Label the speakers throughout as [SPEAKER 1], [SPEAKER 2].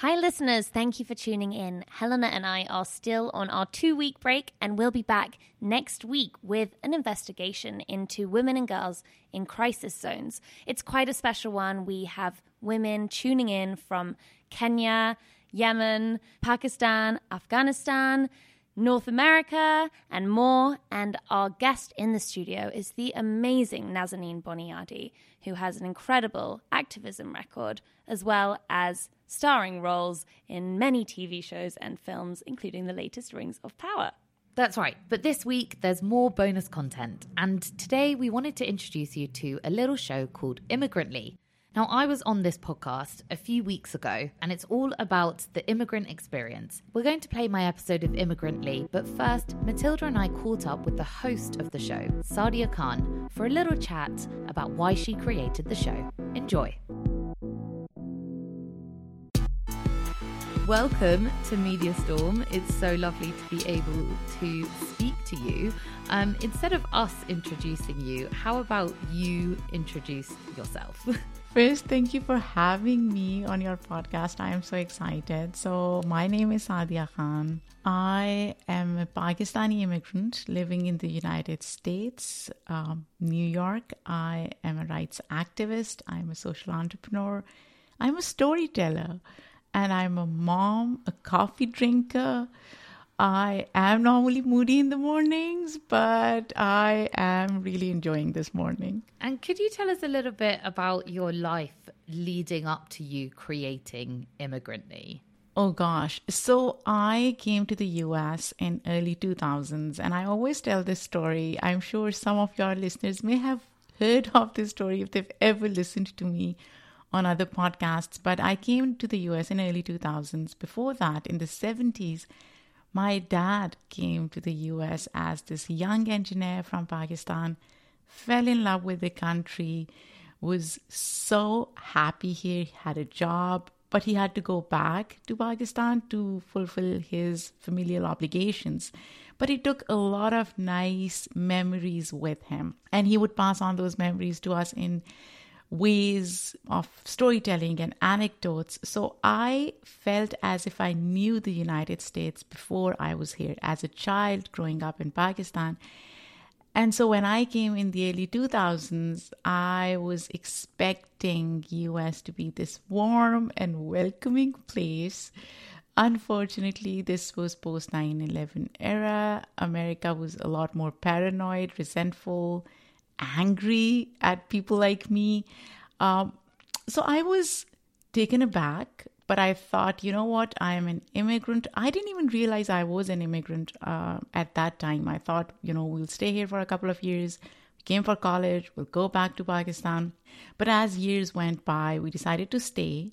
[SPEAKER 1] Hi, listeners. Thank you for tuning in. Helena and I are still on our two week break, and we'll be back next week with an investigation into women and girls in crisis zones. It's quite a special one. We have women tuning in from Kenya, Yemen, Pakistan, Afghanistan. North America, and more. And our guest in the studio is the amazing Nazanin Boniadi, who has an incredible activism record, as well as starring roles in many TV shows and films, including the latest Rings of Power.
[SPEAKER 2] That's right. But this week, there's more bonus content. And today, we wanted to introduce you to a little show called Immigrantly. Now, I was on this podcast a few weeks ago, and it's all about the immigrant experience. We're going to play my episode of Immigrantly, but first, Mathilda and I caught up with the host of the show, Saadia Khan, for a little chat about why she created the show. Enjoy. Welcome to Media Storm. It's so lovely to be able to speak to you. Um, instead of us introducing you, how about you introduce yourself?
[SPEAKER 3] First, thank you for having me on your podcast. I am so excited. So, my name is Saadia Khan. I am a Pakistani immigrant living in the United States, um, New York. I am a rights activist. I'm a social entrepreneur. I'm a storyteller. And I'm a mom, a coffee drinker, I am normally moody in the mornings, but I am really enjoying this morning.
[SPEAKER 2] And could you tell us a little bit about your life leading up to you creating Immigrantly?
[SPEAKER 3] Oh gosh. So I came to the US in early 2000s and I always tell this story. I'm sure some of your listeners may have heard of this story if they've ever listened to me on other podcasts, but I came to the US in early 2000s. Before that, in the 70s, my dad came to the US as this young engineer from Pakistan, fell in love with the country, was so happy here, had a job, but he had to go back to Pakistan to fulfill his familial obligations. But he took a lot of nice memories with him, and he would pass on those memories to us in ways of storytelling and anecdotes. So I felt as if I knew the United States before I was here as a child growing up in Pakistan. And so when I came in the early 2000s, I was expecting US to be this warm and welcoming place. Unfortunately, this was post 9/11 era. America was a lot more paranoid, resentful, angry at people like me. Um, so I was taken aback, but I thought, you know what? I am an immigrant. I didn't even realize I was an immigrant uh, at that time. I thought, you know, we'll stay here for a couple of years. We came for college, we'll go back to Pakistan. But as years went by, we decided to stay.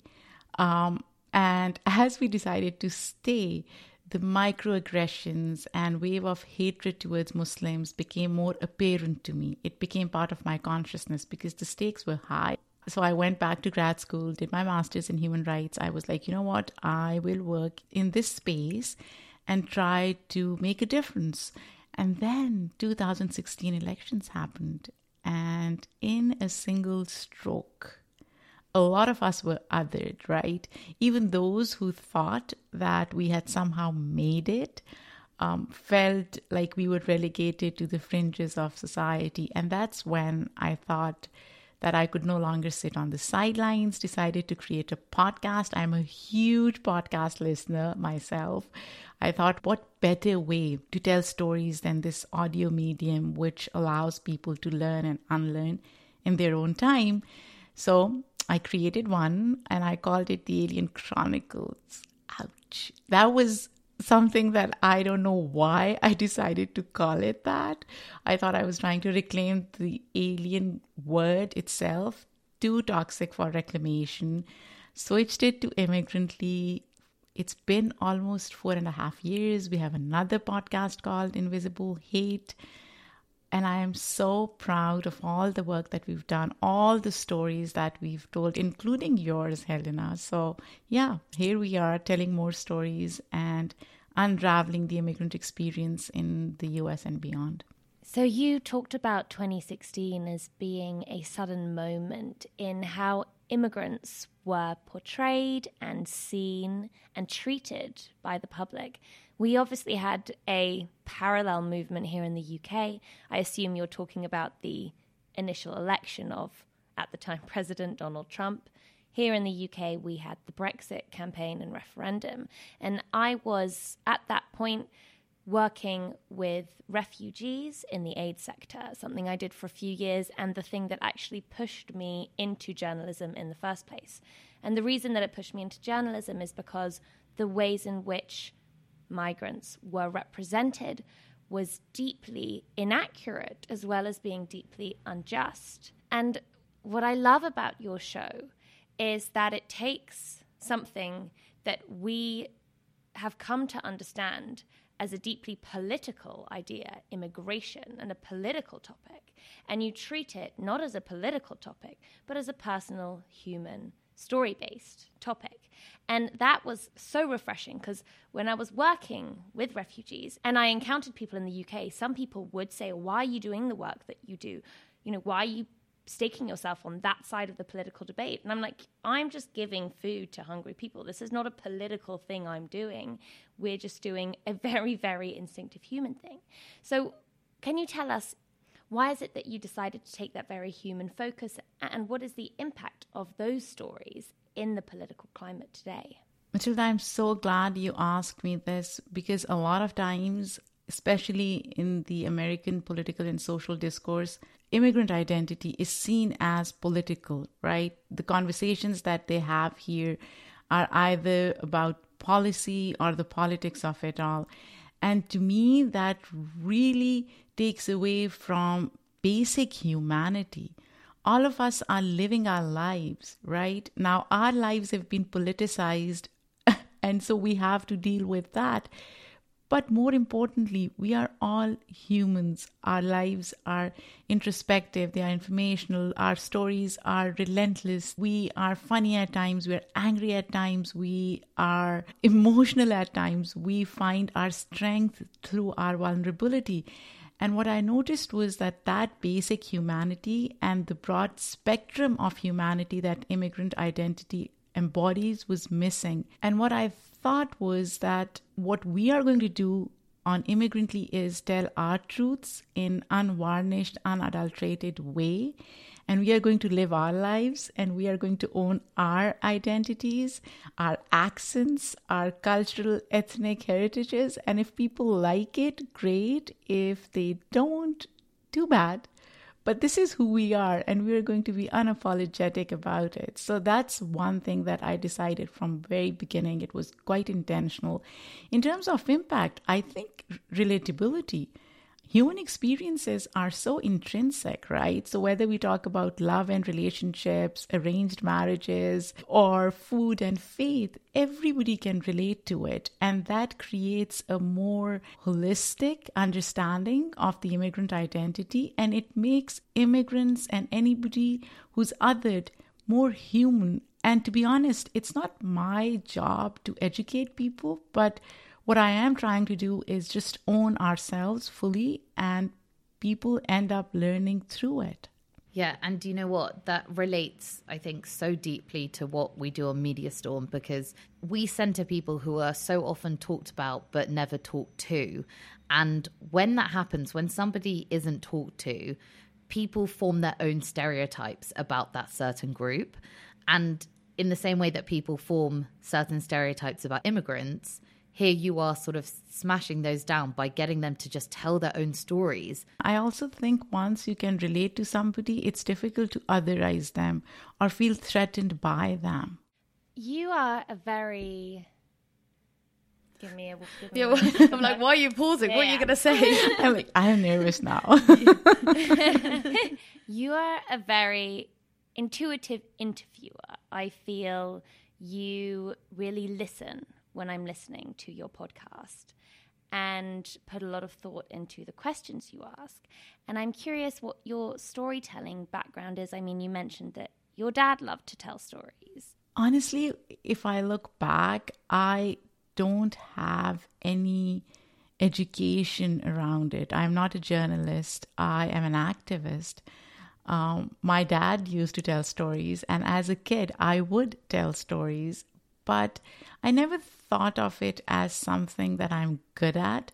[SPEAKER 3] Um, and as we decided to stay, the microaggressions and wave of hatred towards Muslims became more apparent to me. It became part of my consciousness because the stakes were high. So I went back to grad school, did my master's in human rights. I was like, you know what? I will work in this space and try to make a difference. And then 2016 elections happened. And in a single stroke, a lot of us were othered, right? Even those who thought that we had somehow made it um, felt like we were relegated to the fringes of society. And that's when I thought that I could no longer sit on the sidelines, decided to create a podcast. I'm a huge podcast listener myself. I thought, what better way to tell stories than this audio medium, which allows people to learn and unlearn in their own time? So I created one and I called it the Alien Chronicles. Ouch. That was something that I don't know why I decided to call it that. I thought I was trying to reclaim the alien word itself, too toxic for reclamation. Switched it to immigrantly. It's been almost four and a half years. We have another podcast called Invisible Hate. And I am so proud of all the work that we've done, all the stories that we've told, including yours, Helena. So, yeah, here we are telling more stories and unraveling the immigrant experience in the US and beyond.
[SPEAKER 1] So, you talked about 2016 as being a sudden moment in how immigrants were portrayed and seen and treated by the public. We obviously had a parallel movement here in the UK. I assume you're talking about the initial election of, at the time, President Donald Trump. Here in the UK, we had the Brexit campaign and referendum. And I was at that point working with refugees in the aid sector, something I did for a few years, and the thing that actually pushed me into journalism in the first place. And the reason that it pushed me into journalism is because the ways in which migrants were represented was deeply inaccurate as well as being deeply unjust. And what I love about your show is that it takes something that we have come to understand as a deeply political idea, immigration, and a political topic, and you treat it not as a political topic, but as a personal human story based topic. And that was so refreshing because when I was working with refugees and I encountered people in the UK, some people would say, Why are you doing the work that you do? You know, why are you staking yourself on that side of the political debate? And I'm like, I'm just giving food to hungry people. This is not a political thing I'm doing. We're just doing a very, very instinctive human thing. So, can you tell us why is it that you decided to take that very human focus? And what is the impact of those stories in the political climate today?
[SPEAKER 3] Mathilda, I'm so glad you asked me this because a lot of times, especially in the American political and social discourse, immigrant identity is seen as political, right? The conversations that they have here are either about policy or the politics of it all. And to me, that really takes away from basic humanity. All of us are living our lives, right? Now, our lives have been politicized, and so we have to deal with that. But more importantly, we are all humans. Our lives are introspective, they are informational, our stories are relentless. We are funny at times, we're angry at times, we are emotional at times. We find our strength through our vulnerability. And what I noticed was that that basic humanity and the broad spectrum of humanity that immigrant identity embodies was missing. And what I thought was that what we are going to do on Immigrantly is tell our truths in unvarnished, unadulterated way. And we are going to live our lives and we are going to own our identities, our accents, our cultural, ethnic heritages. And if people like it, great. If they don't, too bad. But this is who we are, and we're going to be unapologetic about it. So that's one thing that I decided from very beginning. It was quite intentional. In terms of impact, I think relatability human experiences are so intrinsic, right? So, whether we talk about love and relationships, arranged marriages, or food and faith, everybody can relate to it. And that creates a more holistic understanding of the immigrant identity. And it makes immigrants and anybody who's othered more human. And to be honest, it's not my job to educate people, but what I am trying to do is just own ourselves fully, and people end up learning through it.
[SPEAKER 2] Yeah, and do you know what? That relates, I think, so deeply to what we do on Media Storm because we center people who are so often talked about but never talked to. And when that happens, when somebody isn't talked to, people form their own stereotypes about that certain group. And in the same way that people form certain stereotypes about immigrants, here you are sort of smashing those down by getting them to just tell their own stories.
[SPEAKER 3] I also think once you can relate to somebody, it's difficult to otherize them or feel threatened by them.
[SPEAKER 1] You are a very. Give me a.
[SPEAKER 2] Give me yeah, a... I'm like, why are you pausing? Yeah. What are you going to say?
[SPEAKER 3] I'm like, I'm nervous now.
[SPEAKER 1] you are a very intuitive interviewer. I feel you really listen when I'm listening to your podcast and put a lot of thought into the questions you ask. And I'm curious what your storytelling background is. I mean, you mentioned that your dad loved to tell stories.
[SPEAKER 3] Honestly, if I look back, I don't have any education around it. I'm not a journalist, I am an activist. Um, my dad used to tell stories, and as a kid, I would tell stories, but I never thought of it as something that I'm good at.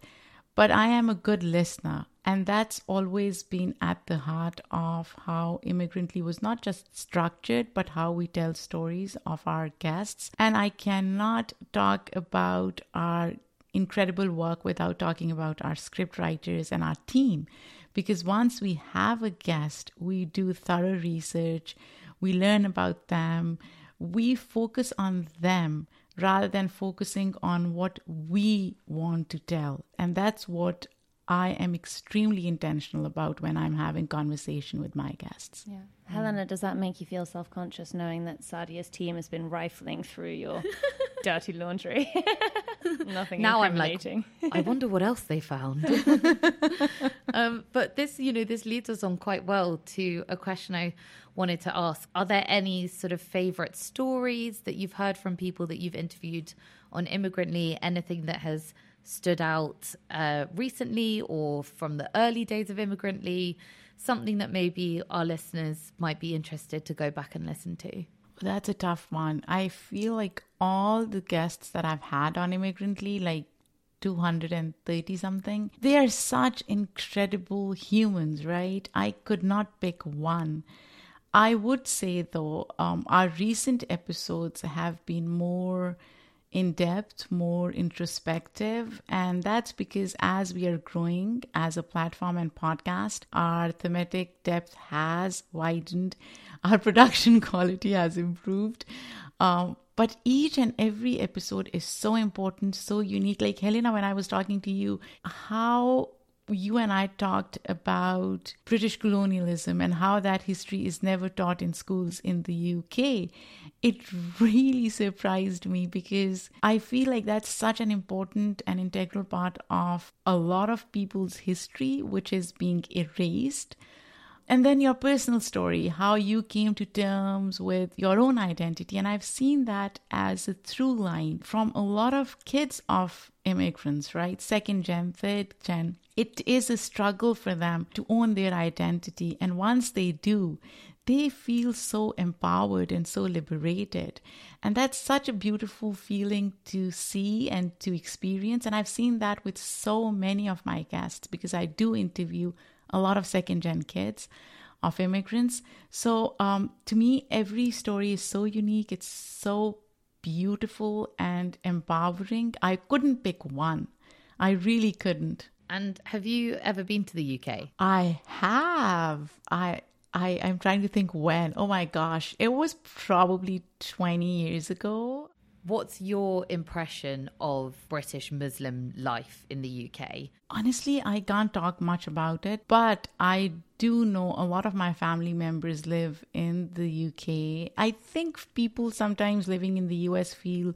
[SPEAKER 3] But I am a good listener. And that's always been at the heart of how Immigrantly was not just structured, but how we tell stories of our guests. And I cannot talk about our incredible work without talking about our script writers and our team. Because once we have a guest, we do thorough research, we learn about them, we focus on them rather than focusing on what we want to tell. And that's what I am extremely intentional about when I'm having conversation with my guests.
[SPEAKER 1] Yeah. Helena, does that make you feel self-conscious knowing that Saadia's team has been rifling through your dirty laundry? Nothing
[SPEAKER 2] now I'm like, I wonder what else they found. um, but this, you know, this leads us on quite well to a question I wanted to ask. Are there any sort of favorite stories that you've heard from people that you've interviewed on Immigrantly? Anything that has stood out uh, recently or from the early days of Immigrantly? Something that maybe our listeners might be interested to go back and listen to?
[SPEAKER 3] That's a tough one. I feel like all the guests that I've had on Immigrantly, like 230 something, they are such incredible humans, right? I could not pick one. I would say, though, um, our recent episodes have been more in depth, more introspective. And that's because as we are growing as a platform and podcast, our thematic depth has widened, our production quality has improved. Um, but each and every episode is so important, so unique. Like Helena, when I was talking to you, how you and I talked about British colonialism and how that history is never taught in schools in the UK. It really surprised me because I feel like that's such an important and integral part of a lot of people's history, which is being erased. And then your personal story, how you came to terms with your own identity. And I've seen that as a through line from a lot of kids of immigrants, right? Second gen, third gen it is a struggle for them to own their identity. And once they do, they feel so empowered and so liberated. And that's such a beautiful feeling to see and to experience. And I've seen that with so many of my guests because I do interview a lot of second gen kids of immigrants. So um, to me, every story is so unique. It's so beautiful and empowering. I couldn't pick one. I really couldn't.
[SPEAKER 2] And have you ever been to the UK?
[SPEAKER 3] I have. I I I'm trying to think when. Oh my gosh, it was probably 20 years ago.
[SPEAKER 2] What's your impression of British Muslim life in the UK?
[SPEAKER 3] Honestly, I can't talk much about it, but I do know a lot of my family members live in the UK. I think people sometimes living in the US feel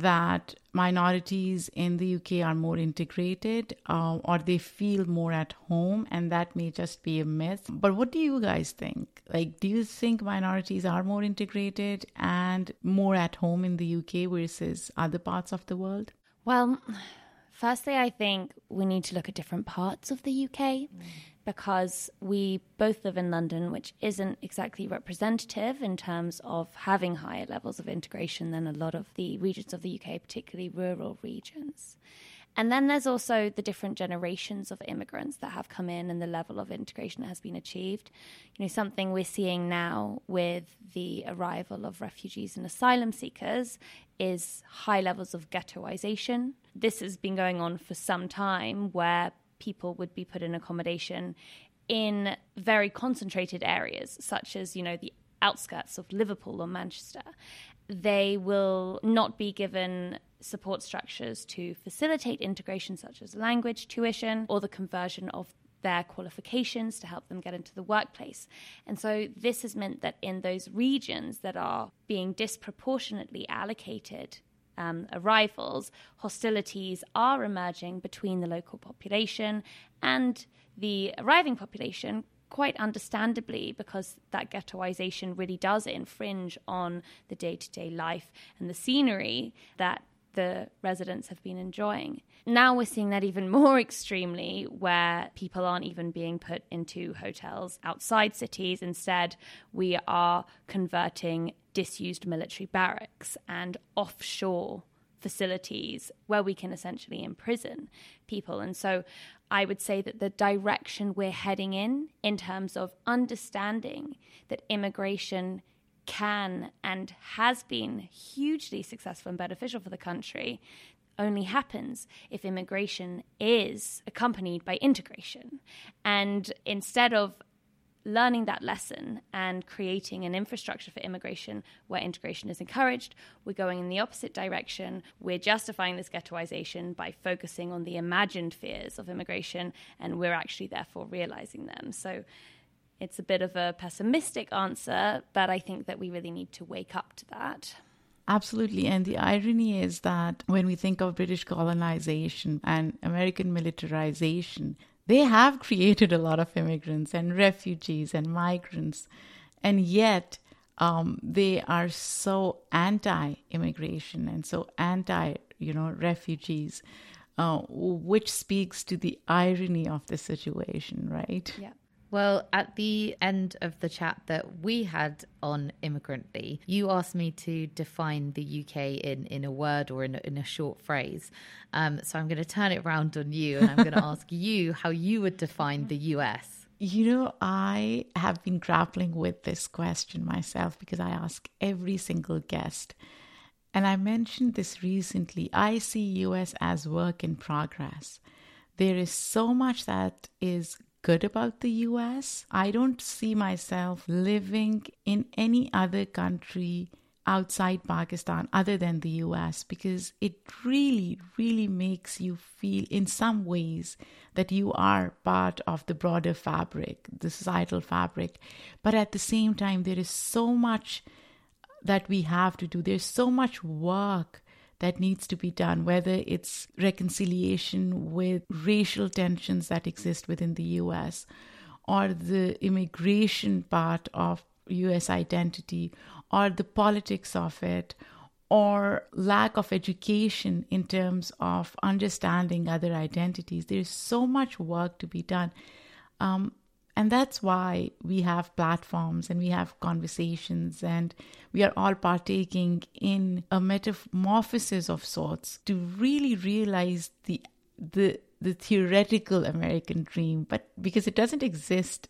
[SPEAKER 3] that minorities in the UK are more integrated uh, or they feel more at home, and that may just be a myth. But what do you guys think? Like, do you think minorities are more integrated and more at home in the UK versus other parts of the world?
[SPEAKER 1] Well, firstly, I think we need to look at different parts of the UK. Mm because we both live in London, which isn't exactly representative in terms of having higher levels of integration than a lot of the regions of the UK, particularly rural regions. And then there's also the different generations of immigrants that have come in and the level of integration that has been achieved. You know, something we're seeing now with the arrival of refugees and asylum seekers is high levels of ghettoization. This has been going on for some time where people would be put in accommodation in very concentrated areas, such as, you know, the outskirts of Liverpool or Manchester. They will not be given support structures to facilitate integration, such as language, tuition, or the conversion of their qualifications to help them get into the workplace. And so this has meant that in those regions that are being disproportionately allocated um, arrivals, hostilities are emerging between the local population and the arriving population, quite understandably, because that ghettoization really does infringe on the day to day life and the scenery that the residents have been enjoying. Now we're seeing that even more extremely, where people aren't even being put into hotels outside cities. Instead, we are converting disused military barracks and offshore facilities where we can essentially imprison people. And so I would say that the direction we're heading in, in terms of understanding that immigration can and has been hugely successful and beneficial for the country, only happens if immigration is accompanied by integration. And instead of learning that lesson and creating an infrastructure for immigration where integration is encouraged, we're going in the opposite direction. We're justifying this ghettoization by focusing on the imagined fears of immigration, and we're actually therefore realizing them. So it's a bit of a pessimistic answer, but I think that we really need to wake up to that.
[SPEAKER 3] Absolutely. And the irony is that when we think of British colonization and American militarization, they have created a lot of immigrants and refugees and migrants. And yet, um, they are so anti-immigration and so anti, you know, refugees, uh, which speaks to the irony of the situation, right?
[SPEAKER 1] Yeah.
[SPEAKER 2] Well, at the end of the chat that we had on Immigrantly, you asked me to define the UK in, in a word or in a, in a short phrase. Um, so I'm going to turn it around on you and I'm going to ask you how you would define the US.
[SPEAKER 3] You know, I have been grappling with this question myself because I ask every single guest. And I mentioned this recently. I see US as work in progress. There is so much that is good about the US. I don't see myself living in any other country outside Pakistan other than the US because it really, really makes you feel in some ways that you are part of the broader fabric, the societal fabric. But at the same time, there is so much that we have to do, there's so much work that needs to be done, whether it's reconciliation with racial tensions that exist within the US or the immigration part of US identity or the politics of it or lack of education in terms of understanding other identities. There's so much work to be done. Um, and that's why we have platforms and we have conversations and we are all partaking in a metamorphosis of sorts to really realize the the the theoretical American dream, but because it doesn't exist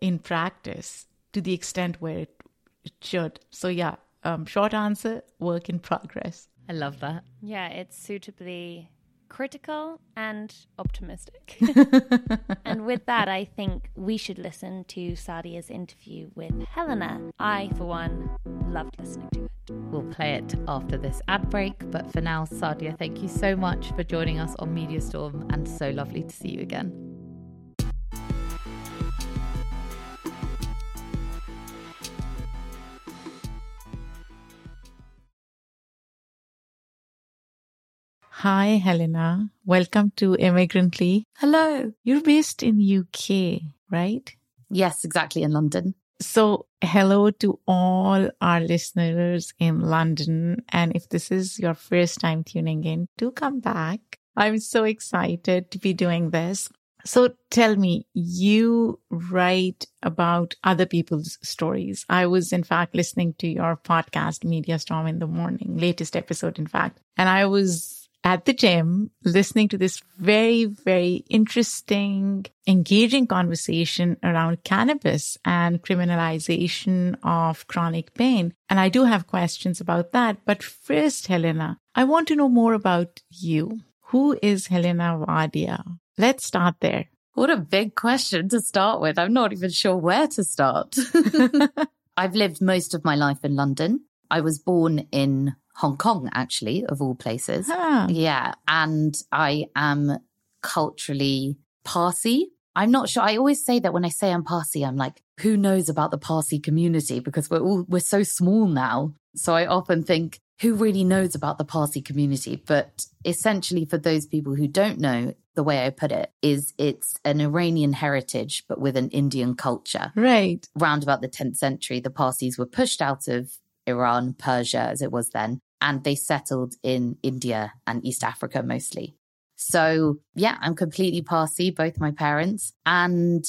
[SPEAKER 3] in practice to the extent where it, it should. So yeah, um, short answer, work in progress.
[SPEAKER 2] I love that.
[SPEAKER 1] Yeah, it's suitably critical and optimistic. and with that, I think we should listen to Saadia's interview with Helena. I, for one, loved listening to it.
[SPEAKER 2] We'll play it after this ad break, but for now, Saadia, thank you so much for joining us on Media Storm and so lovely to see you again.
[SPEAKER 3] Hi, Helena. Welcome to Immigrantly.
[SPEAKER 4] Hello.
[SPEAKER 3] You're based in UK, right?
[SPEAKER 4] Yes, exactly in London.
[SPEAKER 3] So, hello to all our listeners in London. And if this is your first time tuning in, do come back. I'm so excited to be doing this. So tell me, you write about other people's stories. I was, in fact, listening to your podcast, Media Storm in the morning, latest episode, in fact, and I was at the gym listening to this very, very interesting, engaging conversation around cannabis and criminalization of chronic pain. And I do have questions about that. But first, Helena, I want to know more about you. Who is Helena Wadia? Let's start there.
[SPEAKER 4] What a big question to start with. I'm not even sure where to start. I've lived most of my life in London. I was born in Hong Kong, actually, of all places.
[SPEAKER 3] Huh.
[SPEAKER 4] Yeah. And I am culturally Parsi. I'm not sure. I always say that when I say I'm Parsi, I'm like, who knows about the Parsi community? Because we're all, we're so small now. So I often think, who really knows about the Parsi community? But essentially, for those people who don't know, the way I put it is it's an Iranian heritage, but with an Indian culture.
[SPEAKER 3] Right.
[SPEAKER 4] Round about the 10th century, the Parsis were pushed out of Iran, Persia, as it was then, and they settled in India and East Africa mostly. So, yeah, I'm completely Parsi, both my parents. And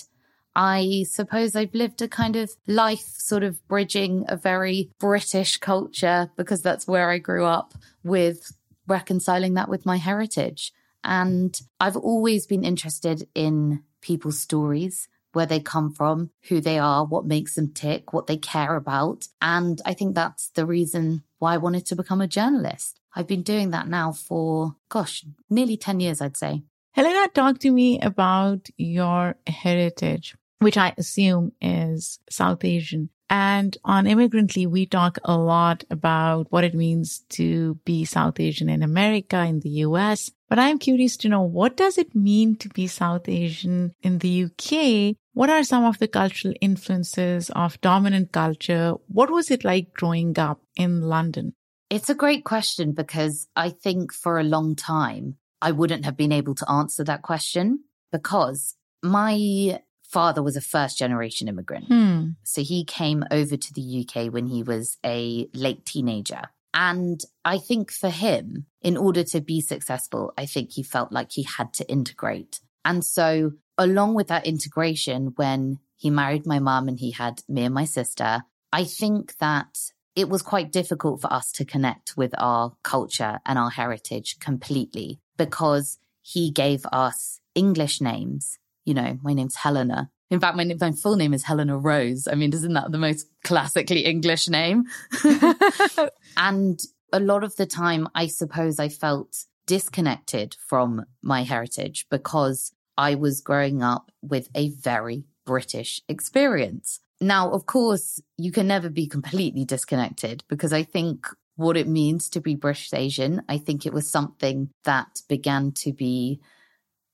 [SPEAKER 4] I suppose I've lived a kind of life sort of bridging a very British culture because that's where I grew up with reconciling that with my heritage. And I've always been interested in people's stories, where they come from, who they are, what makes them tick, what they care about. And I think that's the reason why I wanted to become a journalist. I've been doing that now for, gosh, nearly 10 years, I'd say.
[SPEAKER 3] Helena, talk to me about your heritage which I assume is South Asian. And on Immigrantly, we talk a lot about what it means to be South Asian in America, in the US. But I'm curious to know what does it mean to be South Asian in the UK? What are some of the cultural influences of dominant culture? What was it like growing up in London?
[SPEAKER 4] It's a great question because I think for a long time, I wouldn't have been able to answer that question because my father was a first generation immigrant.
[SPEAKER 3] Hmm.
[SPEAKER 4] So he came over to the UK when he was a late teenager. And I think for him, in order to be successful, I think he felt like he had to integrate. And so, along with that integration, when he married my mum and he had me and my sister, I think that it was quite difficult for us to connect with our culture and our heritage completely because he gave us English names you know, my name's Helena. In fact, my, my full name is Helena Rose. I mean, isn't that the most classically English name? and a lot of the time, I suppose I felt disconnected from my heritage because I was growing up with a very British experience. Now, of course, you can never be completely disconnected because I think what it means to be British Asian, I think it was something that began to be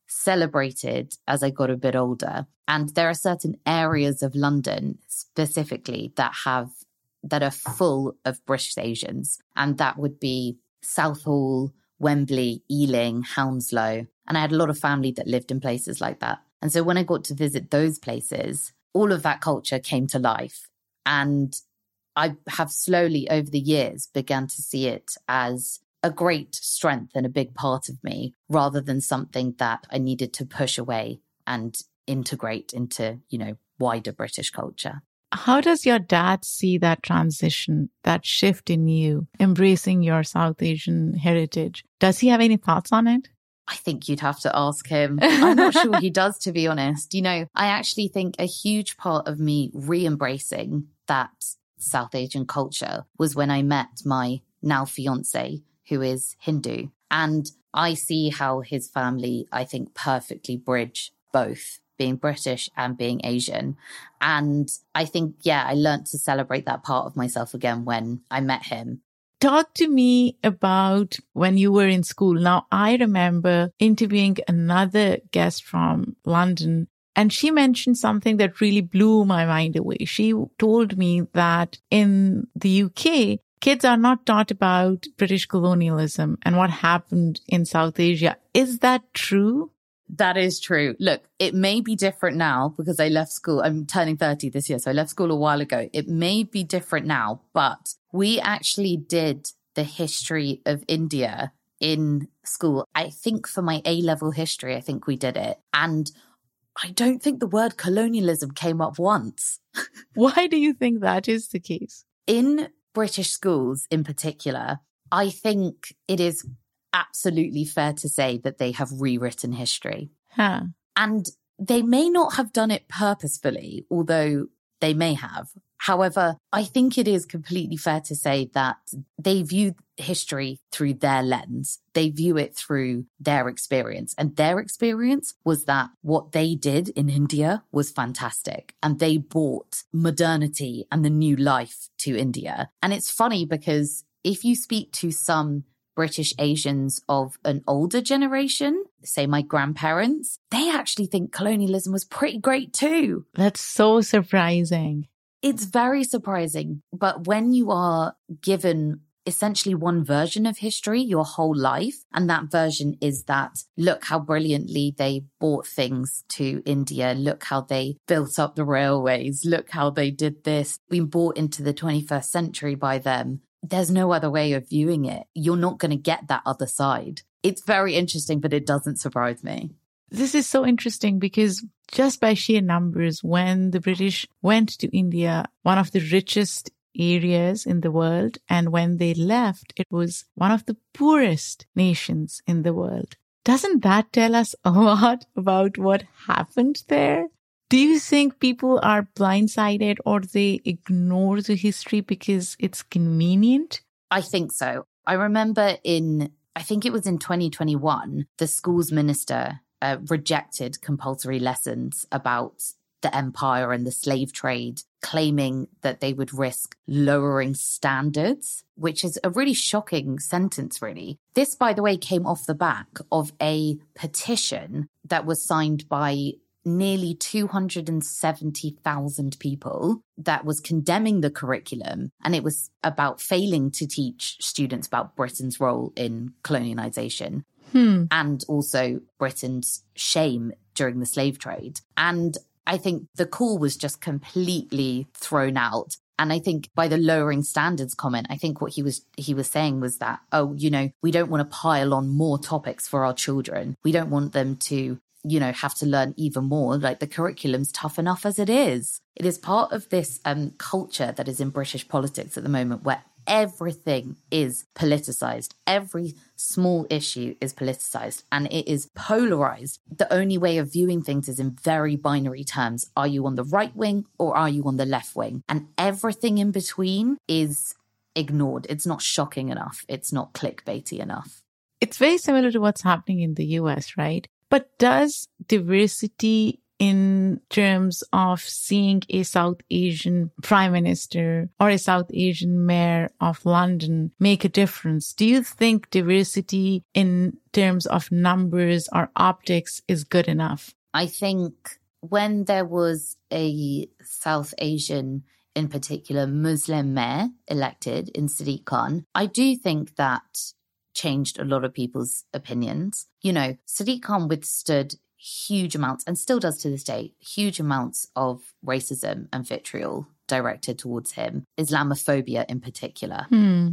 [SPEAKER 4] celebrated as I got a bit older. And there are certain areas of London specifically that have that are full of British Asians. And that would be Southall, Wembley, Ealing, Hounslow. And I had a lot of family that lived in places like that. And so when I got to visit those places, all of that culture came to life. And I have slowly over the years began to see it as a great strength and a big part of me rather than something that I needed to push away and integrate into, you know, wider British culture.
[SPEAKER 3] How does your dad see that transition, that shift in you, embracing your South Asian heritage? Does he have any thoughts on it?
[SPEAKER 4] I think you'd have to ask him. I'm not sure he does, to be honest. You know, I actually think a huge part of me re embracing that South Asian culture was when I met my now fiance, who is Hindu. And I see how his family, I think, perfectly bridge both being British and being Asian. And I think, yeah, I learned to celebrate that part of myself again when I met him.
[SPEAKER 3] Talk to me about when you were in school. Now, I remember interviewing another guest from London and she mentioned something that really blew my mind away. She told me that in the UK, kids are not taught about British colonialism and what happened in South Asia. Is that true?
[SPEAKER 4] That is true. Look, it may be different now because I left school. I'm turning 30 this year. So I left school a while ago. It may be different now, but we actually did the history of India in school. I think for my A level history, I think we did it. And I don't think the word colonialism came up once.
[SPEAKER 3] Why do you think that is the case?
[SPEAKER 4] In British schools in particular, I think it is absolutely fair to say that they have rewritten history.
[SPEAKER 3] Huh.
[SPEAKER 4] And they may not have done it purposefully, although they may have. However, I think it is completely fair to say that they view history through their lens. They view it through their experience. And their experience was that what they did in India was fantastic. And they brought modernity and the new life to India. And it's funny because if you speak to some British Asians of an older generation, say my grandparents, they actually think colonialism was pretty great too.
[SPEAKER 3] That's so surprising.
[SPEAKER 4] It's very surprising. But when you are given essentially one version of history your whole life. And that version is that look how brilliantly they bought things to India. Look how they built up the railways. Look how they did this. Been brought into the 21st century by them. there's no other way of viewing it. You're not going to get that other side. It's very interesting, but it doesn't surprise me.
[SPEAKER 3] This is so interesting because just by sheer numbers, when the British went to India, one of the richest areas in the world, and when they left, it was one of the poorest nations in the world. Doesn't that tell us a lot about what happened there? Do you think people are blindsided or they ignore the history because it's convenient?
[SPEAKER 4] I think so. I remember in, I think it was in 2021, the schools minister uh, rejected compulsory lessons about the empire and the slave trade, claiming that they would risk lowering standards, which is a really shocking sentence, really. This, by the way, came off the back of a petition that was signed by nearly 270,000 people that was condemning the curriculum. And it was about failing to teach students about Britain's role in colonialization. Hmm. And also Britain's shame during the slave trade. And I think the call was just completely thrown out. And I think by the lowering standards comment, I think what he was he was saying was that, oh, you know, we don't want to pile on more topics for our children. We don't want them to, you know, have to learn even more. Like the curriculum's tough enough as it is. It is part of this um, culture that is in British politics at the moment where everything is politicized. Every small issue is politicized and it is polarized. The only way of viewing things is in very binary terms. Are you on the right wing or are you on the left wing? And everything in between is ignored. It's not shocking enough. It's not clickbaity enough.
[SPEAKER 3] It's very similar to what's happening in the US, right? But does diversity in terms of seeing a South Asian prime minister or a South Asian mayor of London make a difference? Do you think diversity in terms of numbers or optics is good enough?
[SPEAKER 4] I think when there was a South Asian in particular Muslim mayor elected in Sadiq Khan, I do think that changed a lot of people's opinions. You know, Sadiq Khan withstood huge amounts, and still does to this day, huge amounts of racism and vitriol directed towards him, Islamophobia in particular. Hmm.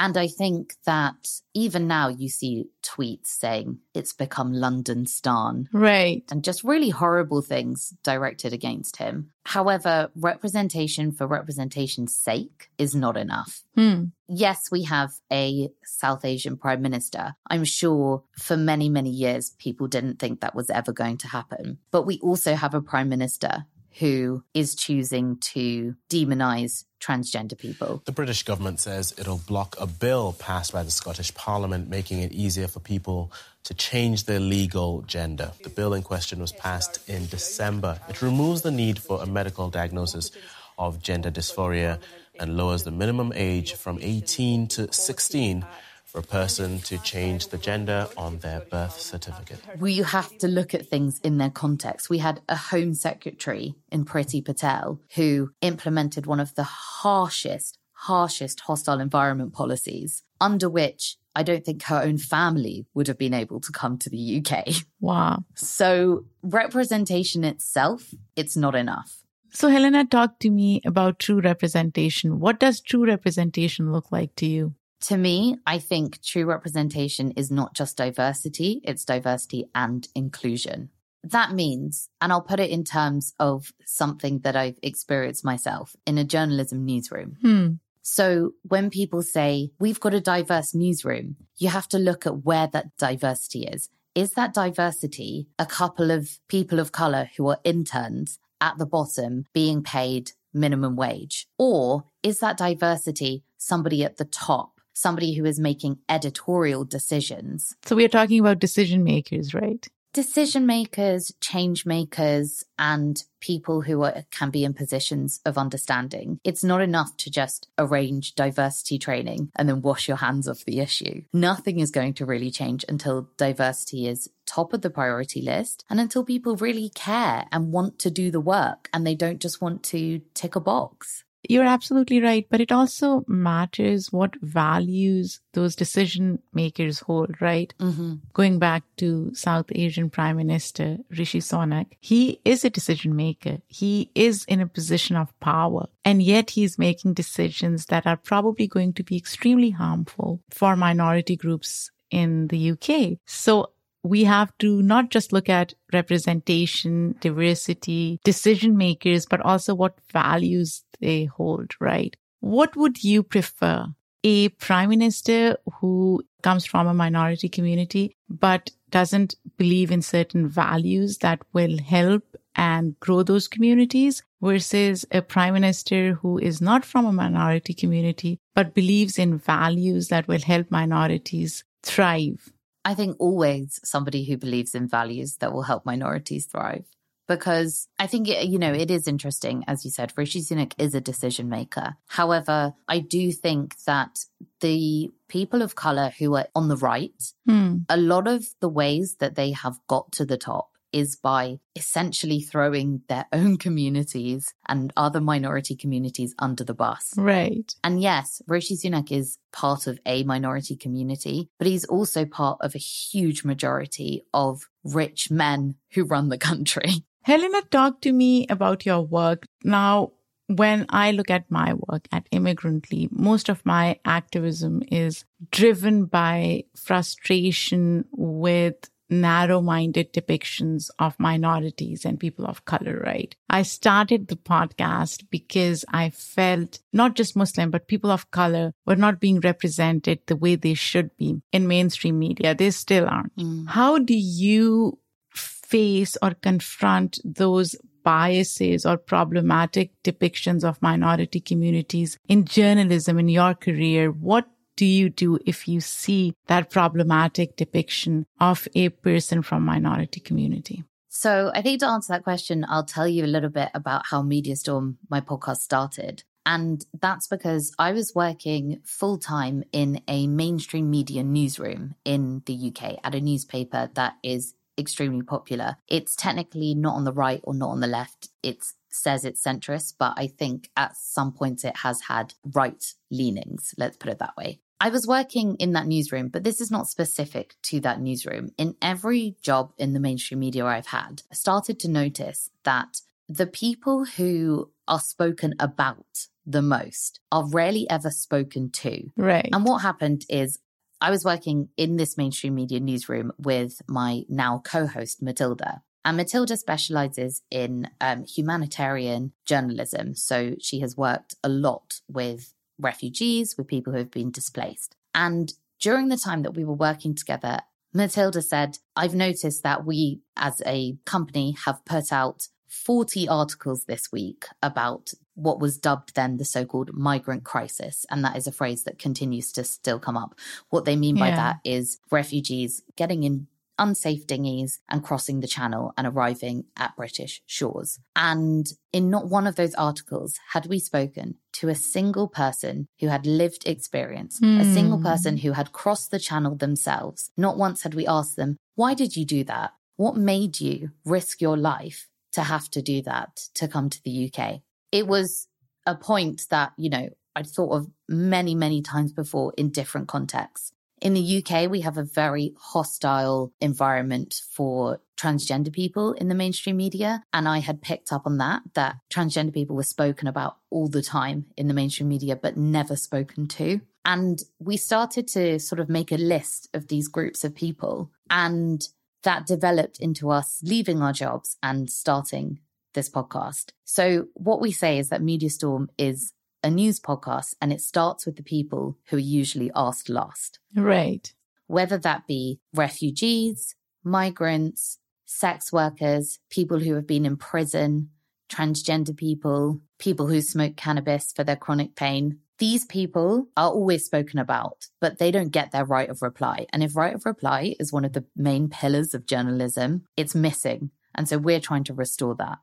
[SPEAKER 4] And I think that even now you see tweets saying it's become London Stan.
[SPEAKER 3] Right.
[SPEAKER 4] And just really horrible things directed against him. However, representation for representation's sake is not enough. Hmm. Yes, we have a South Asian prime minister. I'm sure for many, many years, people didn't think that was ever going to happen. But we also have a prime minister who is choosing to demonize transgender people.
[SPEAKER 5] The British government says it'll block a bill passed by the Scottish Parliament making it easier for people to change their legal gender. The bill in question was passed in December. It removes the need for a medical diagnosis of gender dysphoria and lowers the minimum age from 18 to 16 for a person to change the gender on their birth certificate.
[SPEAKER 4] We have to look at things in their context. We had a Home Secretary in Priti Patel who implemented one of the harshest, harshest hostile environment policies, under which I don't think her own family would have been able to come to the UK.
[SPEAKER 3] Wow.
[SPEAKER 4] So representation itself, it's not enough.
[SPEAKER 3] So, Helena, talk to me about true representation. What does true representation look like to you?
[SPEAKER 4] To me, I think true representation is not just diversity, it's diversity and inclusion. That means, and I'll put it in terms of something that I've experienced myself in a journalism newsroom. Hmm. So when people say, we've got a diverse newsroom, you have to look at where that diversity is. Is that diversity a couple of people of color who are interns at the bottom being paid minimum wage? Or is that diversity somebody at the top somebody who is making editorial decisions.
[SPEAKER 3] So we are talking about decision makers, right?
[SPEAKER 4] Decision makers, change makers, and people who are, can be in positions of understanding. It's not enough to just arrange diversity training and then wash your hands off the issue. Nothing is going to really change until diversity is top of the priority list and until people really care and want to do the work and they don't just want to tick a box
[SPEAKER 3] you're absolutely right. But it also matters what values those decision makers hold, right?
[SPEAKER 4] Mm-hmm.
[SPEAKER 3] Going back to South Asian Prime Minister Rishi Sunak, he is a decision maker. He is in a position of power. And yet he's making decisions that are probably going to be extremely harmful for minority groups in the UK. So we have to not just look at representation, diversity, decision makers, but also what values they hold, right? What would you prefer? A prime minister who comes from a minority community, but doesn't believe in certain values that will help and grow those communities versus a prime minister who is not from a minority community, but believes in values that will help minorities thrive
[SPEAKER 4] I think always somebody who believes in values that will help minorities thrive. Because I think, it, you know, it is interesting, as you said, Rishi Sunak is a decision maker. However, I do think that the people of color who are on the right,
[SPEAKER 3] Hmm.
[SPEAKER 4] a lot of the ways that they have got to the top is by essentially throwing their own communities and other minority communities under the bus.
[SPEAKER 3] Right.
[SPEAKER 4] And yes, Rishi Sunak is part of a minority community, but he's also part of a huge majority of rich men who run the country.
[SPEAKER 3] Helena, talk to me about your work. Now, when I look at my work at Immigrantly, most of my activism is driven by frustration with narrow minded depictions of minorities and people of color, right? I started the podcast because I felt not just Muslim, but people of color were not being represented the way they should be in mainstream media. They still aren't. Mm. How do you face or confront those biases or problematic depictions of minority communities in journalism in your career? What do you do if you see that problematic depiction of a person from minority community?
[SPEAKER 4] So I think to answer that question, I'll tell you a little bit about how Media Storm, my podcast, started. And that's because I was working full time in a mainstream media newsroom in the UK at a newspaper that is extremely popular. It's technically not on the right or not on the left. It says it's centrist, but I think at some points it has had right leanings. Let's put it that way. I was working in that newsroom, but this is not specific to that newsroom. In every job in the mainstream media I've had, I started to notice that the people who are spoken about the most are rarely ever spoken to.
[SPEAKER 3] Right.
[SPEAKER 4] And what happened is I was working in this mainstream media newsroom with my now co host, Mathilda. And Mathilda specializes in um, humanitarian journalism. So she has worked a lot with refugees, with people who have been displaced. And during the time that we were working together, Mathilda said, I've noticed that we as a company have put out 40 articles this week about what was dubbed then the so called migrant crisis. And that is a phrase that continues to still come up. What they mean by
[SPEAKER 3] Yeah.
[SPEAKER 4] that is refugees getting in unsafe dinghies and crossing the channel and arriving at British shores. And in not one of those articles had we spoken to a single person who had lived experience, a hmm. single person who had crossed the channel themselves. Not once had we asked them, why did you do that? What made you risk your life to have to do that to come to the UK? It was a point that, you know, I'd thought of many, many times before in different contexts. In the UK, we have a very hostile environment for transgender people in the mainstream media. And I had picked up on that, that transgender people were spoken about all the time in the mainstream media, but never spoken to. And we started to sort of make a list of these groups of people. And that developed into us leaving our jobs and starting this podcast. So, what we say is that Media Storm is a news podcast and it starts with the people who are usually asked last,
[SPEAKER 3] Right.
[SPEAKER 4] whether that be refugees, migrants, sex workers, people who have been in prison, transgender people, people who smoke cannabis for their chronic pain. These people are always spoken about, but they don't get their right of reply. And if right of reply is one of the main pillars of journalism, it's missing. And so we're trying to restore that.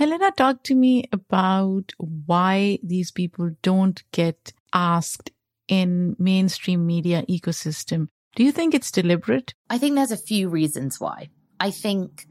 [SPEAKER 3] Helena, talk to me about why these people don't get asked in mainstream media ecosystem. Do you think it's deliberate?
[SPEAKER 4] I think there's a few reasons why. I think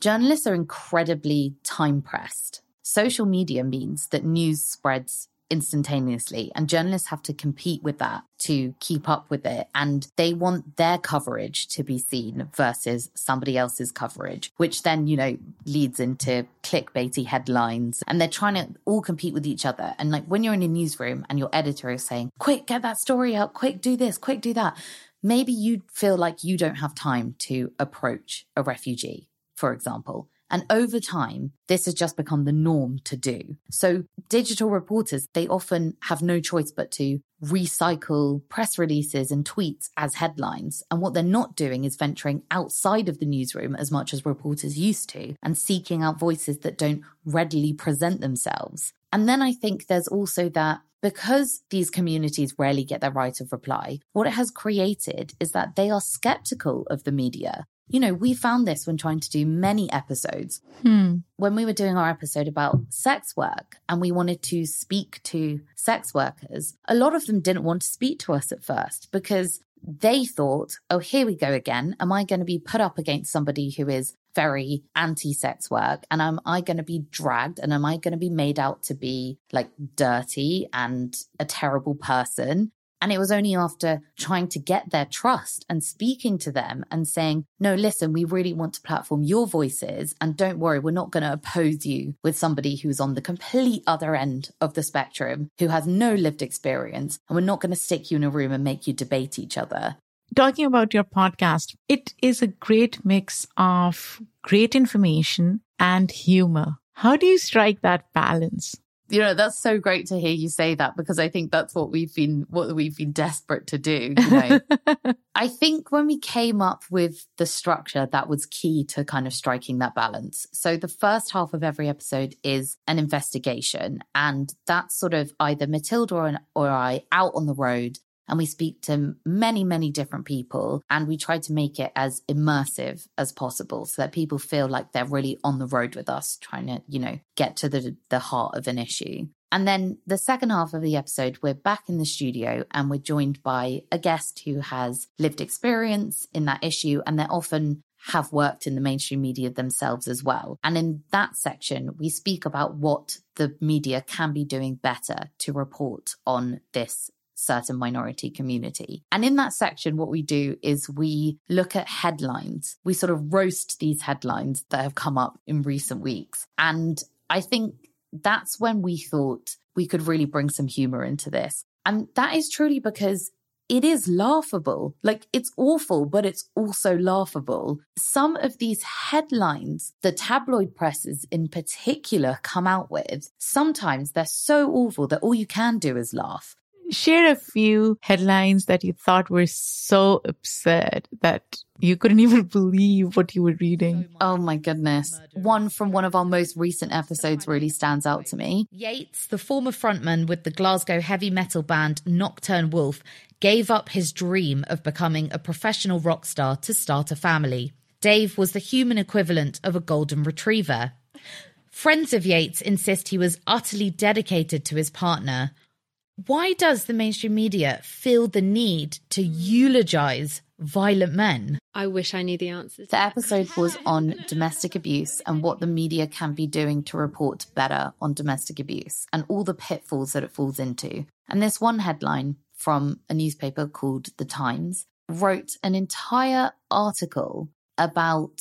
[SPEAKER 4] journalists are incredibly time pressed. Social media means that news spreads instantaneously. And journalists have to compete with that to keep up with it. And they want their coverage to be seen versus somebody else's coverage, which then, you know, leads into clickbaity headlines. And they're trying to all compete with each other. And like when you're in a newsroom and your editor is saying, quick, get that story out, quick, do this, quick, do that. Maybe you feel like you don't have time to approach a refugee, for example. And over time, this has just become the norm to do. So digital reporters, they often have no choice but to recycle press releases and tweets as headlines. And what they're not doing is venturing outside of the newsroom as much as reporters used to and seeking out voices that don't readily present themselves. And then I think there's also that because these communities rarely get their right of reply, what it has created is that they are skeptical of the media you know, we found this when trying to do many episodes.
[SPEAKER 3] Hmm.
[SPEAKER 4] When we were doing our episode about sex work and we wanted to speak to sex workers, a lot of them didn't want to speak to us at first because they thought, oh, here we go again. Am I going to be put up against somebody who is very anti sex work? And am I going to be dragged? And am I going to be made out to be like dirty and a terrible person? And it was only after trying to get their trust and speaking to them and saying, no, listen, we really want to platform your voices. And don't worry, we're not going to oppose you with somebody who's on the complete other end of the spectrum, who has no lived experience. And we're not going to stick you in a room and make you debate each other.
[SPEAKER 3] Talking about your podcast, it is a great mix of great information and humor. How do you strike that balance?
[SPEAKER 4] You know that's so great to hear you say that because i think that's what we've been what we've been desperate to do you know. I think when we came up with the structure that was key to kind of striking that balance. So the first half of every episode is an investigation and that's sort of either mathilda or, or i out on the road and we speak to many, many different people and we try to make it as immersive as possible so that people feel like they're really on the road with us, trying to, you know, get to the, the heart of an issue. And then the second half of the episode, we're back in the studio and we're joined by a guest who has lived experience in that issue. And they're often have worked in the mainstream media themselves as well. And in that section, we speak about what the media can be doing better to report on this certain minority community. And in that section, what we do is we look at headlines. We sort of roast these headlines that have come up in recent weeks. And I think that's when we thought we could really bring some humor into this. And that is truly because it is laughable. Like it's awful, but it's also laughable. Some of these headlines, the tabloid presses in particular come out with, sometimes they're so awful that all you can do is laugh
[SPEAKER 3] share a few headlines that you thought were so absurd that you couldn't even believe what you were reading.
[SPEAKER 4] Oh my oh goodness. One from one of our most recent episodes really stands out to me.
[SPEAKER 2] Yates, the former frontman with the Glasgow heavy metal band Nocturne Wolf, gave up his dream of becoming a professional rock star to start a family. Dave was the human equivalent of a golden retriever. Friends of Yates insist he was utterly dedicated to his partner. Why does the mainstream media feel the need to eulogize violent men?
[SPEAKER 6] I wish I knew the answers.
[SPEAKER 4] The episode was on domestic abuse and what the media can be doing to report better on domestic abuse and all the pitfalls that it falls into. And this one headline from a newspaper called The Times wrote an entire article about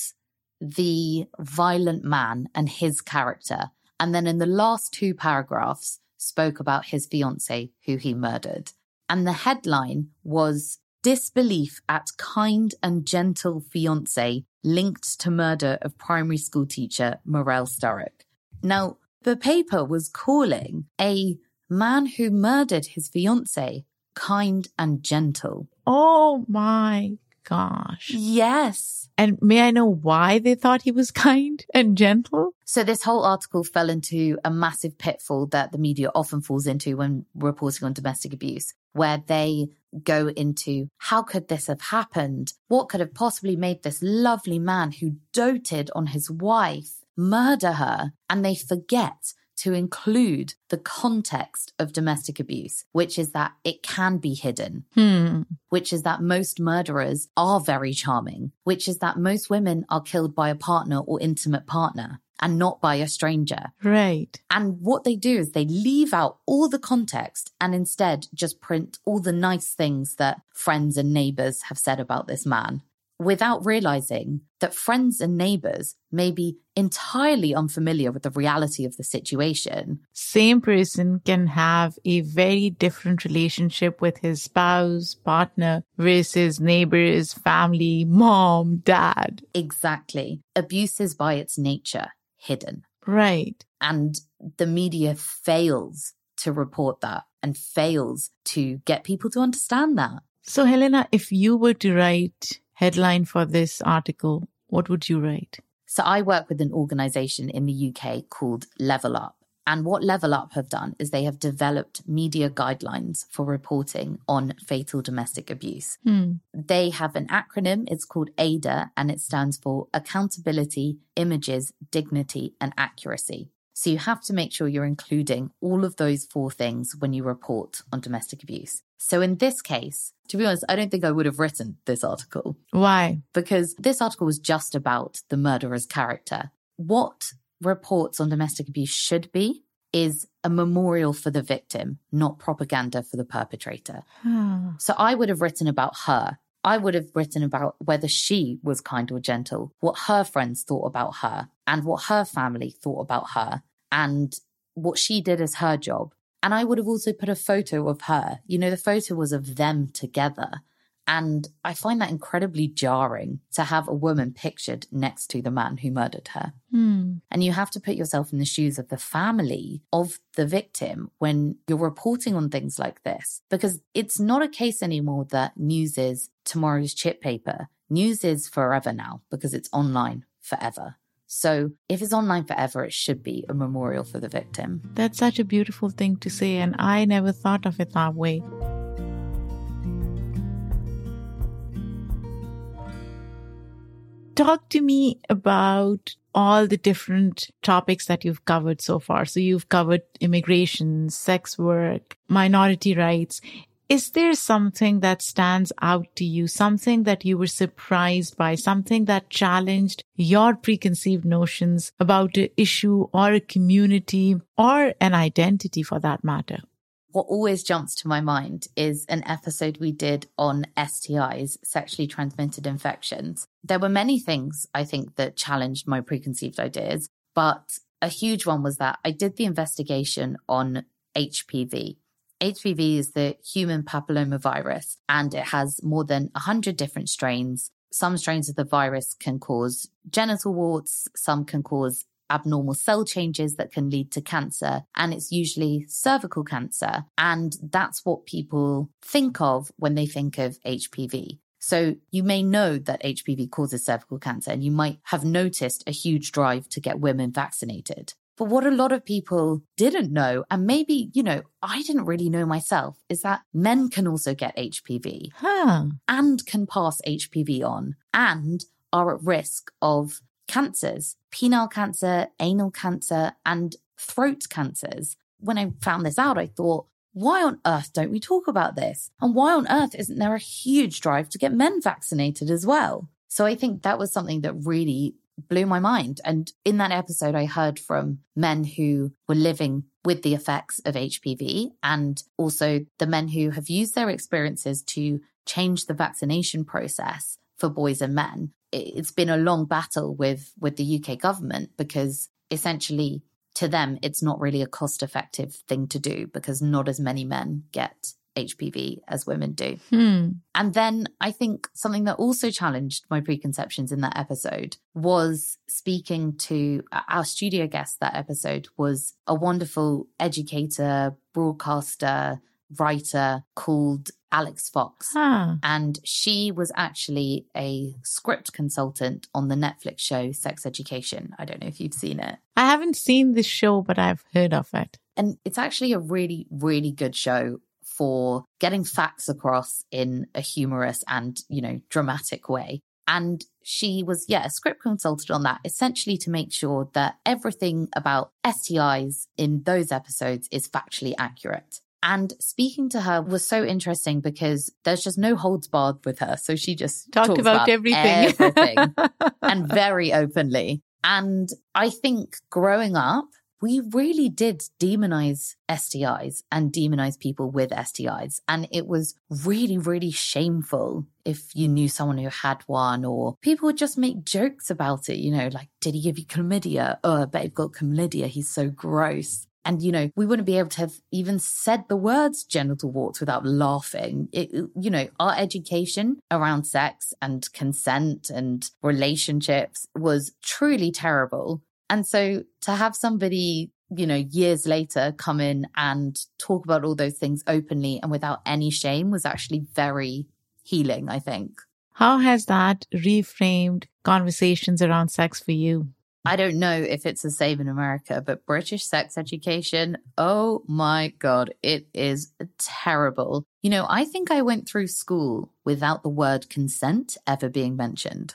[SPEAKER 4] the violent man and his character. And then in the last two paragraphs, spoke about his fiancee who he murdered. And the headline was Disbelief at Kind and Gentle Fiancee Linked to Murder of Primary School Teacher Marelle Sturrock. Now, the paper was calling a man who murdered his fiancee kind and gentle.
[SPEAKER 3] Oh my gosh.
[SPEAKER 4] Yes.
[SPEAKER 3] And may I know why they thought he was kind and gentle?
[SPEAKER 4] So this whole article fell into a massive pitfall that the media often falls into when reporting on domestic abuse, where they go into how could this have happened? What could have possibly made this lovely man who doted on his wife murder her? And they forget to include the context of domestic abuse, which is that it can be hidden,
[SPEAKER 3] hmm.
[SPEAKER 4] which is that most murderers are very charming, which is that most women are killed by a partner or intimate partner. and not by a stranger.
[SPEAKER 3] Right.
[SPEAKER 4] And what they do is they leave out all the context and instead just print all the nice things that friends and neighbors have said about this man without realizing that friends and neighbors may be entirely unfamiliar with the reality of the situation.
[SPEAKER 3] Same person can have a very different relationship with his spouse, partner versus neighbors, family, mom, dad.
[SPEAKER 4] Exactly. Abuse is by its nature hidden.
[SPEAKER 3] Right.
[SPEAKER 4] And the media fails to report that and fails to get people to understand that.
[SPEAKER 3] So, Helena, if you were to write headline for this article, what would you write?
[SPEAKER 4] So I work with an organization in the UK called Level Up. And what Level Up have done is they have developed media guidelines for reporting on fatal domestic abuse.
[SPEAKER 3] Hmm.
[SPEAKER 4] They have an acronym, it's called ADA, and it stands for Accountability, Images, Dignity, and Accuracy. So you have to make sure you're including all of those four things when you report on domestic abuse. So in this case, to be honest, I don't think I would have written this article
[SPEAKER 3] Why?
[SPEAKER 4] because this article was just about the murderer's character. What reports on domestic abuse should be is a memorial for the victim, not propaganda for the perpetrator.
[SPEAKER 3] Ah,
[SPEAKER 4] So I would have written about her. I would have written about whether she was kind or gentle, what her friends thought about her, and what her family thought about her, and what she did as her job. And I would have also put a photo of her. You know, the photo was of them together. And I find that incredibly jarring to have a woman pictured next to the man who murdered her.
[SPEAKER 3] hmm.
[SPEAKER 4] And you have to put yourself in the shoes of the family of the victim when you're reporting on things like this, because it's not a case anymore that news is tomorrow's chip paper. News is forever now because it's online forever. So if it's online forever, it should be a memorial for the victim.
[SPEAKER 3] That's such a beautiful thing to say, and I never thought of it that way. Talk to me about all the different topics that you've covered so far. So you've covered immigration, sex work, minority rights. Is there something that stands out to you? Something that you were surprised by? Something that challenged your preconceived notions about an issue or a community or an identity for that matter?
[SPEAKER 4] What always jumps to my mind is an episode we did on STIs, sexually transmitted infections. There were many things I think that challenged my preconceived ideas, but a huge one was that I did the investigation on HPV. HPV is the human papillomavirus and it has more than 100 different strains. Some strains of the virus can cause genital warts, some can cause abnormal cell changes that can lead to cancer, and it's usually cervical cancer. And that's what people think of when they think of HPV. So you may know that HPV causes cervical cancer, and you might have noticed a huge drive to get women vaccinated. But what a lot of people didn't know, and maybe, you know, I didn't really know myself, is that men can also get HPV
[SPEAKER 3] Huh.
[SPEAKER 4] and can pass HPV on and are at risk of cancers, penile cancer, anal cancer, and throat cancers. When I found this out, I thought, why on earth don't we talk about this? And why on earth isn't there a huge drive to get men vaccinated as well? So I think that was something that really blew my mind. And in that episode, I heard from men who were living with the effects of HPV and also the men who have used their experiences to change the vaccination process for boys and men. It- It's been a long battle with, with the UK government because essentially to them, it's not really a cost effective thing to do because not as many men get HPV as women do.
[SPEAKER 3] Hmm.
[SPEAKER 4] And then I think something that also challenged my preconceptions in that episode was speaking to our studio guest that episode was a wonderful educator, broadcaster, writer called Alix Fox.
[SPEAKER 3] Huh.
[SPEAKER 4] And she was actually a script consultant on the Netflix show Sex Education. I don't know if you've seen it.
[SPEAKER 3] I haven't seen this show, but I've heard of it.
[SPEAKER 4] And it's actually a really, really good show for getting facts across in a humorous and, you know, dramatic way. And she was, yeah, a script consultant on that, essentially to make sure that everything about STIs in those episodes is factually accurate. And speaking to her was so interesting because there's just no holds barred with her. So she just
[SPEAKER 3] Talked
[SPEAKER 4] talks
[SPEAKER 3] about everything.
[SPEAKER 4] everything and very openly. And I think growing up, we really did demonize STIs and demonize people with STIs. And it was really, really shameful if you knew someone who had one, or people would just make jokes about it, you know, like, did he give you chlamydia? Oh, I bet you've got chlamydia. He's so gross. And, you know, we wouldn't be able to have even said the words genital warts without laughing. It, you know, our education around sex and consent and relationships was truly terrible. And so to have somebody, you know, years later come in and talk about all those things openly and without any shame was actually very healing, I think.
[SPEAKER 3] How has that reframed conversations around sex for you?
[SPEAKER 4] I don't know if it's the same in America, but British sex education, oh my God, it is terrible. You know, I think I went through school without the word consent ever being mentioned.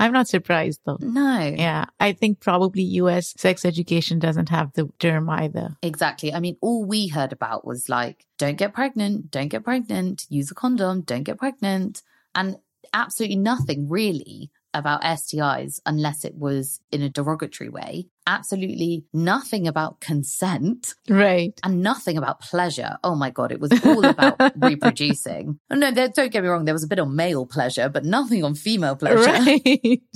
[SPEAKER 3] I'm not surprised though.
[SPEAKER 4] No.
[SPEAKER 3] Yeah. I think probably US sex education doesn't have the term either.
[SPEAKER 4] Exactly. I mean, all we heard about was like, don't get pregnant, don't get pregnant, use a condom, don't get pregnant. And absolutely nothing really about STIs unless it was in a derogatory way. Absolutely nothing about consent.
[SPEAKER 3] Right.
[SPEAKER 4] And nothing about pleasure. Oh my God, it was all about reproducing. Oh, no, there, don't get me wrong, there was a bit on male pleasure, but nothing on female pleasure.
[SPEAKER 3] Right.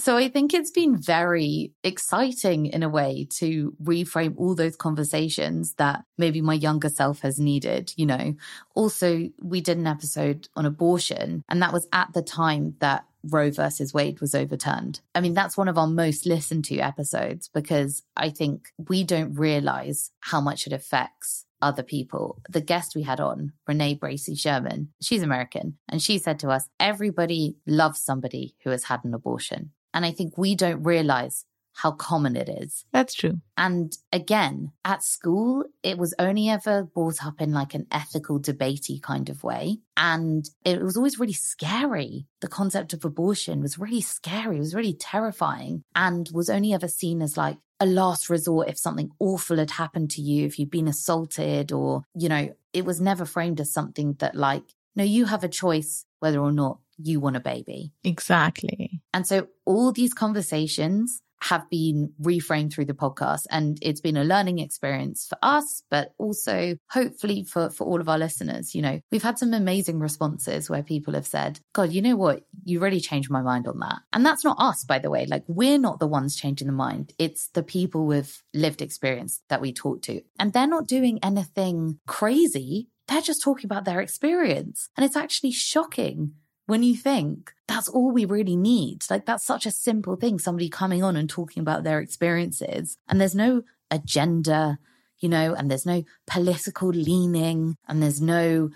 [SPEAKER 4] So I think it's been very exciting in a way to reframe all those conversations that maybe my younger self has needed, you know. Also, we did an episode on abortion and that was at the time that Roe versus Wade was overturned. I mean, that's one of our most listened to episodes because I think we don't realize how much it affects other people. The guest we had on, Renee Bracey Sherman, she's American, and she said to us, everybody loves somebody who has had an abortion. And I think we don't realize how common it is.
[SPEAKER 3] That's true.
[SPEAKER 4] And again, at school, it was only ever brought up in like an ethical, debatey kind of way. And it was always really scary. The concept of abortion was really scary. It was really terrifying and was only ever seen as like a last resort if something awful had happened to you, if you'd been assaulted or, you know, it was never framed as something that like, no, you have a choice whether or not you want a baby.
[SPEAKER 3] Exactly.
[SPEAKER 4] And so all these conversations have been reframed through the podcast and it's been a learning experience for us but also hopefully for for all of our listeners you know. We've had some amazing responses where people have said god you know what? You really changed my mind on that. And that's not us by the way. Like we're not the ones changing the mind. It's the people with lived experience that we talk to. And they're not doing anything crazy. They're just talking about their experience. And it's actually shocking when you think that's all we really need. Like that's such a simple thing. Somebody coming on and talking about their experiences and there's no agenda, you know, and there's no political leaning and there's no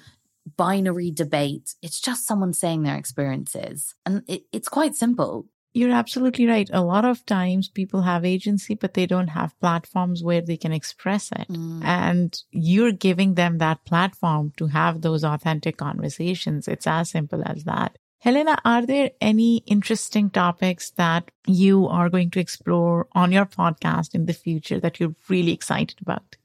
[SPEAKER 4] binary debate. It's just someone saying their experiences. And it, it's quite simple.
[SPEAKER 3] You're absolutely right. A lot of times people have agency, but they don't have platforms where they can express it.
[SPEAKER 4] Mm.
[SPEAKER 3] And you're giving them that platform to have those authentic conversations. It's as simple as that. Helena, are there any interesting topics that you are going to explore on your podcast in the future that you're really excited about?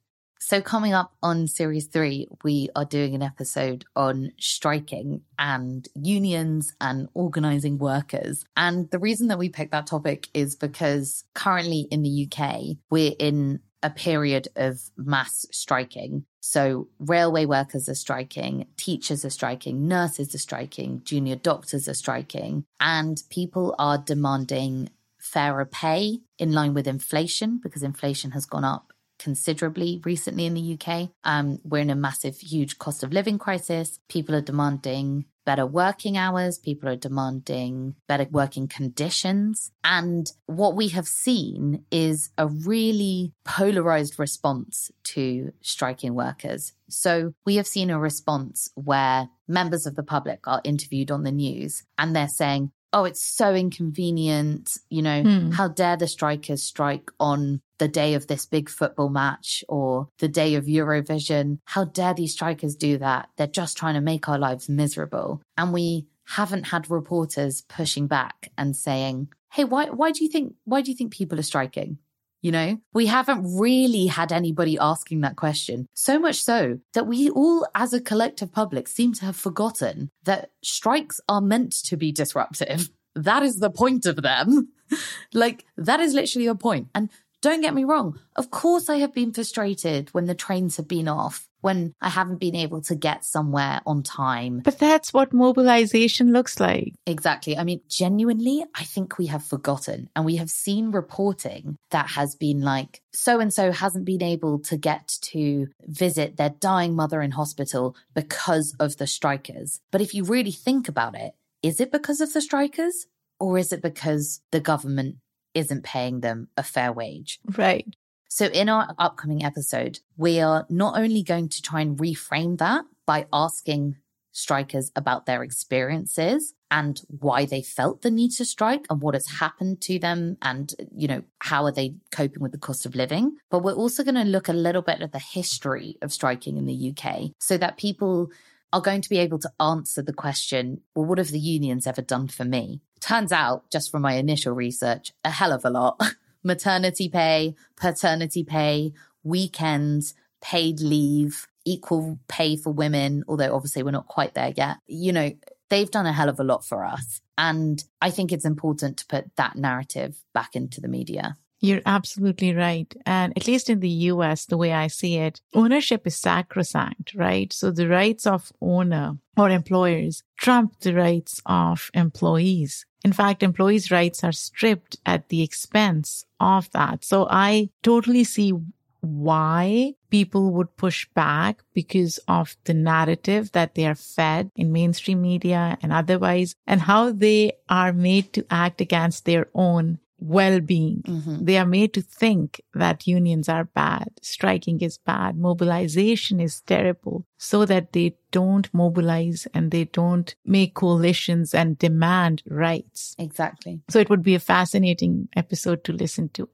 [SPEAKER 4] So, coming up on series three, we are doing an episode on striking and unions and organizing workers. And the reason that we picked that topic is because currently in the UK, we're in a period of mass striking. So, railway workers are striking, teachers are striking, nurses are striking, junior doctors are striking, and people are demanding fairer pay in line with inflation because inflation has gone up considerably recently in the UK. Um, we're in a massive, huge cost of living crisis. People are demanding better working hours. People are demanding better working conditions. And what we have seen is a really polarized response to striking workers. So we have seen a response where members of the public are interviewed on the news and they're saying, oh, it's so inconvenient. You know,
[SPEAKER 3] Hmm.
[SPEAKER 4] how dare the strikers strike on the day of this big football match or the day of Eurovision? How dare these strikers do that? They're just trying to make our lives miserable. And we haven't had reporters pushing back and saying, hey, why, why do you think, why do you think people are striking? You know, we haven't really had anybody asking that question. So much so that we all, as a collective public, seem to have forgotten that strikes are meant to be disruptive. that is the point of them. like, that is literally a point. And don't get me wrong. Of course, I have been frustrated when the trains have been off, when I haven't been able to get somewhere on time.
[SPEAKER 3] But that's what mobilization looks like.
[SPEAKER 4] Exactly. I mean, genuinely, I think we have forgotten and we have seen reporting that has been like, so and so hasn't been able to get to visit their dying mother in hospital because of the strikers. But if you really think about it, is it because of the strikers or is it because the government isn't paying them a fair wage.
[SPEAKER 3] Right.
[SPEAKER 4] So, in our upcoming episode, we are not only going to try and reframe that by asking strikers about their experiences and why they felt the need to strike and what has happened to them and you know how are they coping with the cost of living but we're also going to look a little bit at the history of striking in the UK so that people are going to be able to answer the question well what have the unions ever done for me Turns out, just from my initial research, a hell of a lot. Maternity pay, paternity pay, weekends, paid leave, equal pay for women, although obviously we're not quite there yet. You know, they've done a hell of a lot for us. And I think it's important to put that narrative back into the media.
[SPEAKER 3] You're absolutely right. And at least in the US, the way I see it, ownership is sacrosanct, right? So the rights of owner or employers trump the rights of employees. In fact, employees' rights are stripped at the expense of that. So I totally see why people would push back because of the narrative that they are fed in mainstream media and otherwise, and how they are made to act against their own well-being. Mm-hmm. They are made to think that unions are bad, striking is bad, mobilization is terrible, so that they don't mobilize and they don't make coalitions and demand rights.
[SPEAKER 4] Exactly.
[SPEAKER 3] So it would be a fascinating episode to listen to.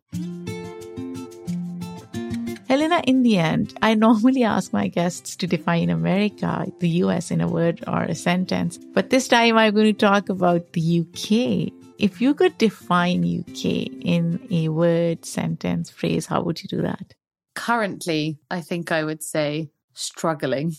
[SPEAKER 3] Helena, in the end, I normally ask my guests to define America, the US, in a word or a sentence. But this time I'm going to talk about the UK if you could define UK in a word, sentence, phrase, how would you do that?
[SPEAKER 4] Currently, I think I would say struggling.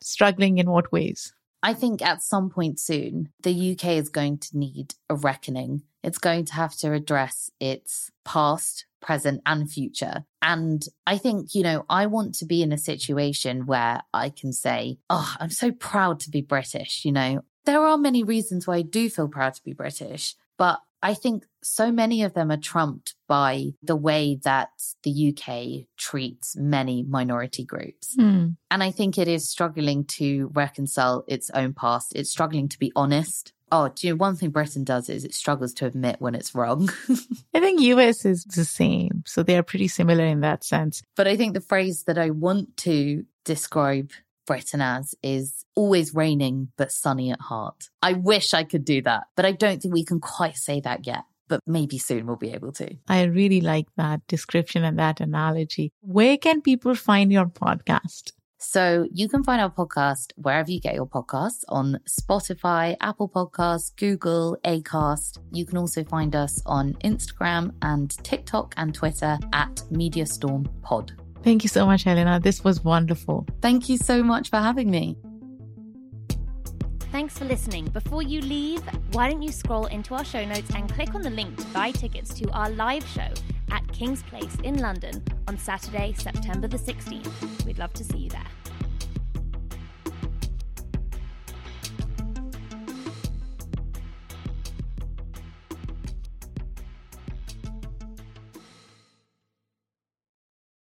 [SPEAKER 3] Struggling in what ways?
[SPEAKER 4] I think at some point soon, the UK is going to need a reckoning. It's going to have to address its past, present, and future. And I think, you know, I want to be in a situation where I can say, Oh, I'm so proud to be British. You know, there are many reasons why I do feel proud to be British. But I think so many of them are trumped by the way that the UK treats many minority groups. Mm. And I think it is struggling to reconcile its own past. It's struggling to be honest. Oh, do you know one thing Britain does is it struggles to admit when it's wrong.
[SPEAKER 3] I think US is the same. So they are pretty similar in that sense.
[SPEAKER 4] But I think the phrase that I want to describe Britain as is always raining but sunny at heart. I wish I could do that, but I don't think we can quite say that yet. But maybe soon we'll be able to.
[SPEAKER 3] I really like that description and that analogy. Where can people find your podcast?
[SPEAKER 4] So you can find our podcast wherever you get your podcasts on Spotify, Apple Podcasts, Google, Acast. You can also find us on Instagram and TikTok and Twitter at MediaStorm Pod.
[SPEAKER 3] Thank you so much, Helena. This was wonderful.
[SPEAKER 4] Thank you so much for having me.
[SPEAKER 1] Thanks for listening. Before you leave, why don't you scroll into our show notes and click on the link to buy tickets to our live show at King's Place in London on Saturday, September the 16th. We'd love to see you there.